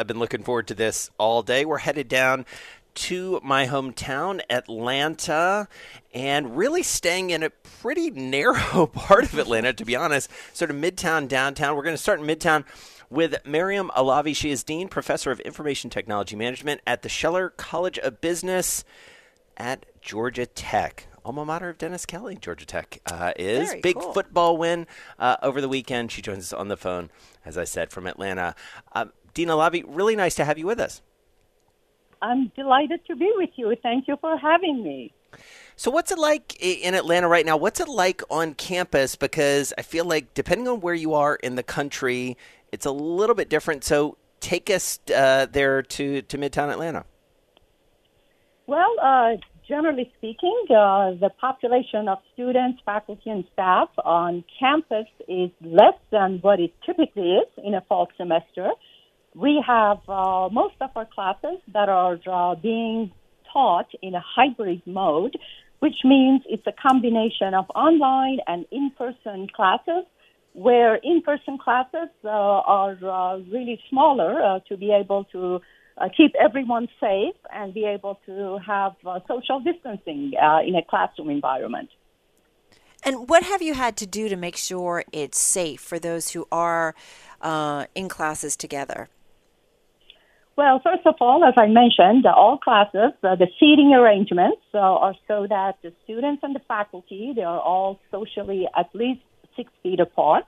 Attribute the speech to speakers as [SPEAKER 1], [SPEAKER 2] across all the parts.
[SPEAKER 1] I've been looking forward to this all day. We're headed down to my hometown, Atlanta, and really staying in a pretty narrow part of Atlanta, to be honest, sort of midtown, downtown. We're going to start in midtown with Maryam Alavi. She is Dean, Professor of Information Technology Management at the Scheller College of Business at Georgia Tech. Alma mater of Dennis Kelly, Georgia Tech uh, is.
[SPEAKER 2] Very
[SPEAKER 1] Big
[SPEAKER 2] cool.
[SPEAKER 1] football win uh, over the weekend. She joins us on the phone, as I said, from Atlanta. Uh, Dean Alavi, really nice to have you with us.
[SPEAKER 3] I'm delighted to be with you. Thank you for having me.
[SPEAKER 1] So, what's it like in Atlanta right now? What's it like on campus? Because I feel like depending on where you are in the country, it's a little bit different. So, take us uh, there to, to Midtown Atlanta.
[SPEAKER 3] Well, uh, generally speaking, uh, the population of students, faculty, and staff on campus is less than what it typically is in a fall semester. We have uh, most of our classes that are uh, being taught in a hybrid mode, which means it's a combination of online and in-person classes. Where in-person classes uh, are uh, really smaller uh, to be able to uh, keep everyone safe and be able to have uh, social distancing uh, in a classroom environment.
[SPEAKER 2] And what have you had to do to make sure it's safe for those who are in classes together?
[SPEAKER 3] Well, first of all, as I mentioned, all classes, uh, the seating arrangements uh, are so that the students and the faculty, they are all socially at least six feet apart.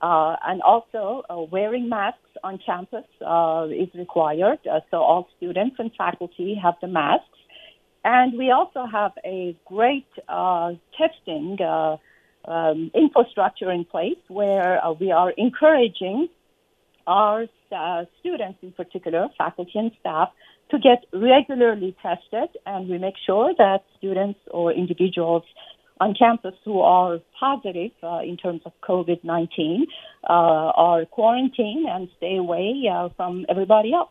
[SPEAKER 3] Uh, and also, uh, wearing masks on campus uh, is required. Uh, so all students and faculty have the masks. And we also have a great uh, testing uh, um, infrastructure in place where uh, we are encouraging our uh, students, in particular, faculty and staff, to get regularly tested, and we make sure that students or individuals on campus who are positive uh, in terms of COVID 19 uh, are quarantined and stay away uh, from everybody else.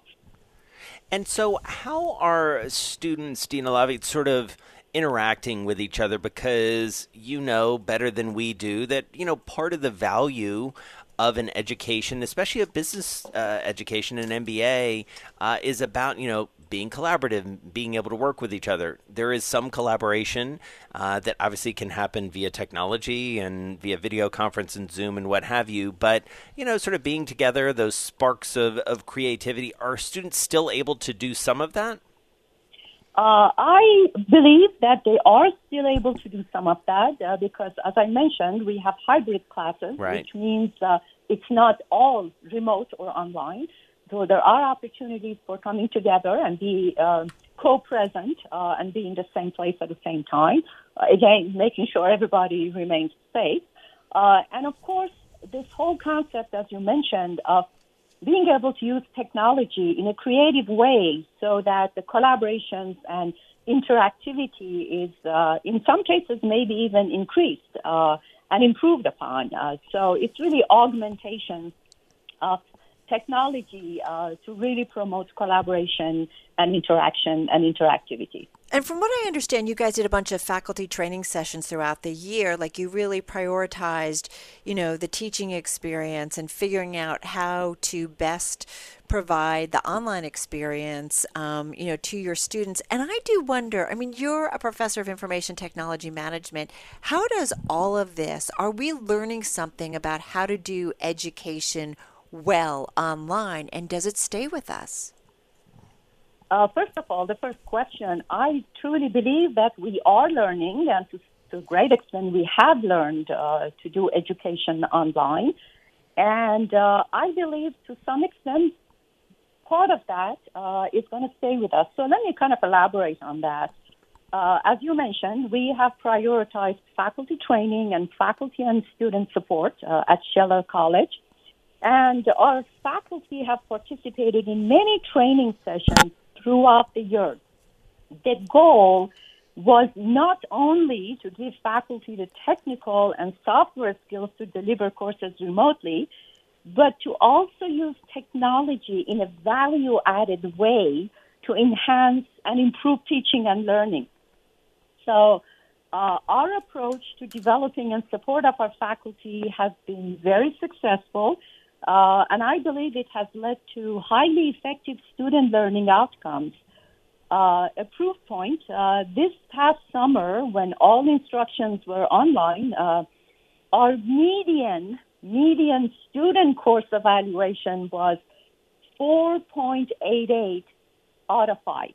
[SPEAKER 1] And so, how are students, Dean Alavi, sort of interacting with each other? Because you know better than we do that, you know, part of the value of an education, especially a business uh, education, an MBA, uh, is about, you know, being collaborative, being able to work with each other. There is some collaboration uh, that obviously can happen via technology and via video conference and Zoom and what have you. But, you know, sort of being together, those sparks of, of creativity, are students still able to do some of that?
[SPEAKER 3] Uh, I believe that they are still able to do some of that uh, because, as I mentioned, we have hybrid classes,
[SPEAKER 1] Right.
[SPEAKER 3] which means uh, it's not all remote or online. So there are opportunities for coming together and be uh, co-present uh, and be in the same place at the same time. Uh, again, making sure everybody remains safe. Uh, and of course, this whole concept, as you mentioned, of being able to use technology in a creative way so that the collaborations and interactivity is, uh, in some cases, maybe even increased uh, and improved upon. Uh, so it's really augmentation of technology uh, to really promote collaboration and interaction and interactivity.
[SPEAKER 2] And from what I understand, you guys did a bunch of faculty training sessions throughout the year. Like you really prioritized, you know, the teaching experience and figuring out how to best provide the online experience, um, you know, to your students. And I do wonder. I mean, you're a professor of information technology management. How does all of this? Are we learning something about how to do education well online, and does it stay with us?
[SPEAKER 3] Uh, first of all, the first question, I truly believe that we are learning, and to, to a great extent, we have learned uh, to do education online. And uh, I believe to some extent, part of that uh, is going to stay with us. So let me kind of elaborate on that. Uh, as you mentioned, we have prioritized faculty training and faculty and student support uh, at Scheller College. And our faculty have participated in many training sessions throughout the year. The goal was not only to give faculty the technical and software skills to deliver courses remotely, but to also use technology in a value added way to enhance and improve teaching and learning. So, uh, our approach to developing and support of our faculty has been very successful. Uh, and I believe it has led to highly effective student learning outcomes. Uh, a proof point uh, this past summer, when all instructions were online, uh, our median median student course evaluation was 4.88 out of 5.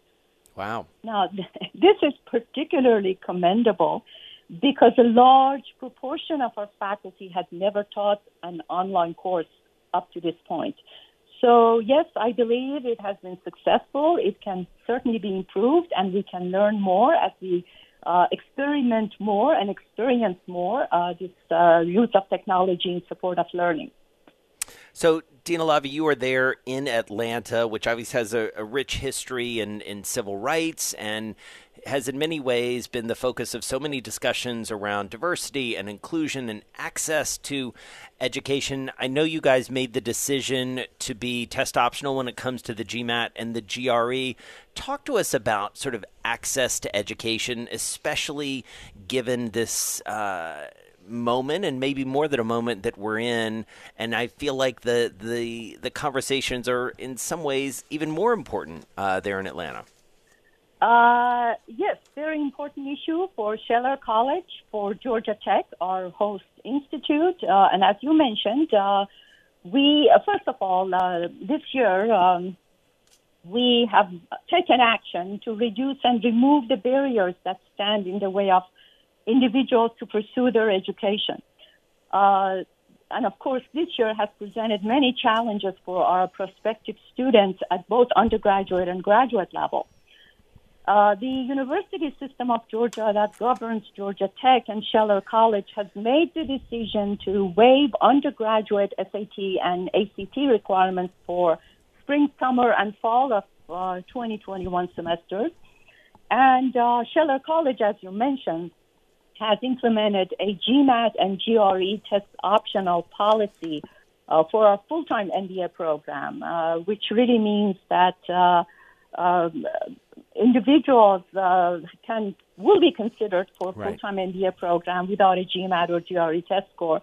[SPEAKER 1] Wow.
[SPEAKER 3] Now, this is particularly commendable because a large proportion of our faculty had never taught an online course up to this point. So, yes, I believe it has been successful. It can certainly be improved, and we can learn more as we uh, experiment more and experience more uh, this uh, use of technology in support of learning.
[SPEAKER 1] So, Dean Alavi, you are there in Atlanta, which obviously has a, a rich history in, in civil rights and has in many ways been the focus of so many discussions around diversity and inclusion and access to education. I know you guys made the decision to be test optional when it comes to the GMAT and the GRE. Talk to us about sort of access to education, especially given this. Uh, moment and maybe more than a moment that we're in and i feel like the the the conversations are in some ways even more important uh, there in atlanta
[SPEAKER 3] uh, yes, very important issue for Scheller College, for Georgia Tech, our host institute. Uh, and as you mentioned, uh, we, uh, first of all, uh, this year, um, we have taken action to reduce and remove the barriers that stand in the way of individuals to pursue their education. Uh, and of course, this year has presented many challenges for our prospective students at both undergraduate and graduate level. Uh, the university system of Georgia that governs Georgia Tech and Scheller College has made the decision to waive undergraduate SAT and ACT requirements for spring, summer, and fall of uh, 2021 semesters. And uh, Scheller College, as you mentioned, has implemented a GMAT and GRE test optional policy uh, for our full-time MBA program, uh, which really means that uh, um, individuals uh, can will be considered for
[SPEAKER 1] right.
[SPEAKER 3] full-time MBA program without a GMAT or GRE test score.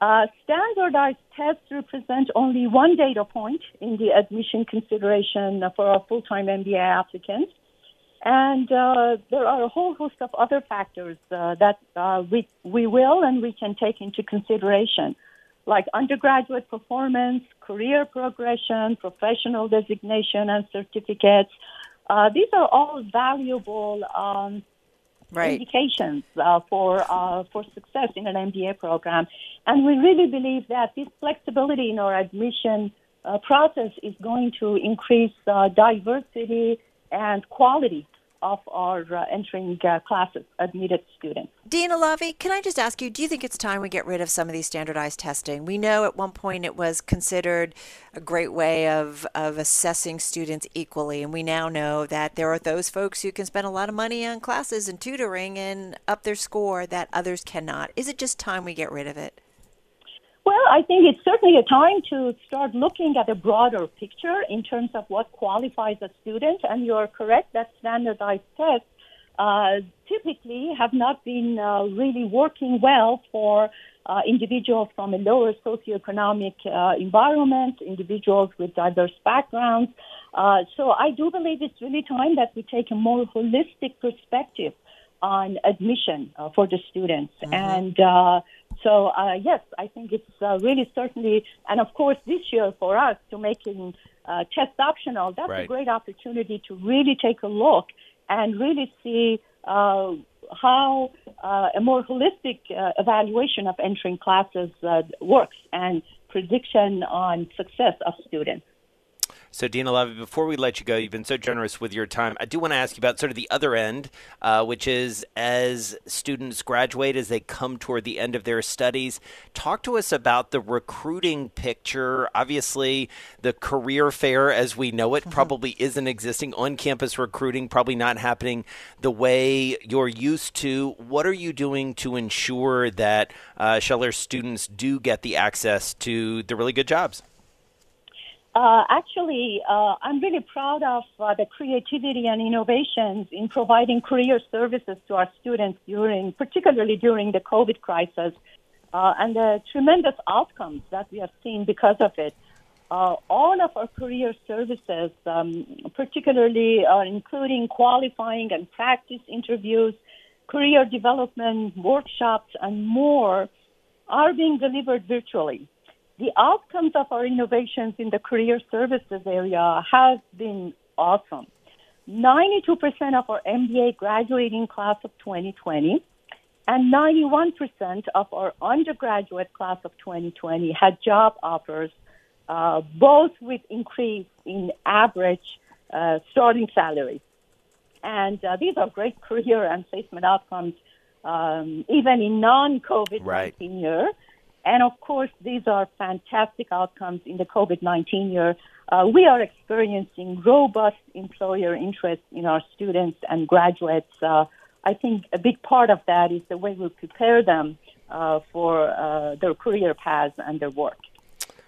[SPEAKER 3] Uh, standardized tests represent only one data point in the admission consideration for our full-time MBA applicants. And uh, there are a whole host of other factors uh, that uh, we, we will and we can take into consideration, like undergraduate performance, career progression, professional designation and certificates, uh, these are all valuable um,
[SPEAKER 2] right.
[SPEAKER 3] indications uh, for uh, for success in an MBA program, and we really believe that this flexibility in our admission uh, process is going to increase uh, diversity and quality of our uh, entering uh, classes, admitted students.
[SPEAKER 2] Dean Alavi, can I just ask you, do you think it's time we get rid of some of these standardized testing? We know at one point it was considered a great way of, of assessing students equally, and we now know that there are those folks who can spend a lot of money on classes and tutoring and up their score that others cannot. Is it just time we get rid of it?
[SPEAKER 3] I think it's certainly a time to start looking at a broader picture in terms of what qualifies a student. And you're correct that standardized tests uh, typically have not been uh, really working well for uh, individuals from a lower socioeconomic uh, environment, individuals with diverse backgrounds. Uh, so I do believe it's really time that we take a more holistic perspective on admission uh, for the students. Mm-hmm. And uh, so, uh, yes, I think it's uh, really certainly, and of course, this year for us to making uh, test optional, that's
[SPEAKER 1] right.
[SPEAKER 3] a great opportunity to really take a look and really see uh, how a more holistic evaluation of entering classes works and prediction on success of students.
[SPEAKER 1] So, Dean Alavi, before we let you go, you've been so generous with your time. I do want to ask you about sort of the other end, uh, which is as students graduate, as they come toward the end of their studies. Talk to us about the recruiting picture. Obviously, the career fair as we know it mm-hmm. probably isn't existing. On campus recruiting probably not happening the way you're used to. What are you doing to ensure that uh, Scheller students do get the access to the really good jobs?
[SPEAKER 3] Uh, actually, uh, I'm really proud of uh, the creativity and innovations in providing career services to our students during, particularly during the COVID crisis. uh, and the tremendous outcomes that we have seen because of it. Uh, all of our career services, um, particularly uh, including qualifying and practice interviews, career development workshops, and more, are being delivered virtually. The outcomes of our innovations in the career services area have been awesome. 92% of our MBA graduating class of 2020 and 91% of our undergraduate class of 2020 had job offers, uh, both with increase in average uh, starting salary. And uh, these are great career and placement outcomes, um, even in non-COVID-19 right. year. And of course, these are fantastic outcomes in the COVID-19 year. Uh, we are experiencing robust employer interest in our students and graduates. Uh, I think a big part of that is the way we prepare them uh, for uh, their career paths and their work.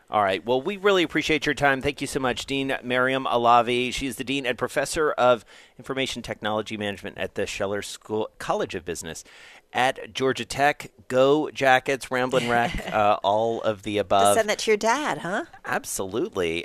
[SPEAKER 1] All right. Well, we really appreciate your time. Thank you so much, Dean Maryam Alavi. She's the Dean and Professor of Information Technology Management at the Scheller School College of Business at Georgia Tech. Go Jackets, Ramblin' Wreck, uh, all of the above.
[SPEAKER 2] Send that to your dad, huh?
[SPEAKER 1] Absolutely.